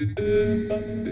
Música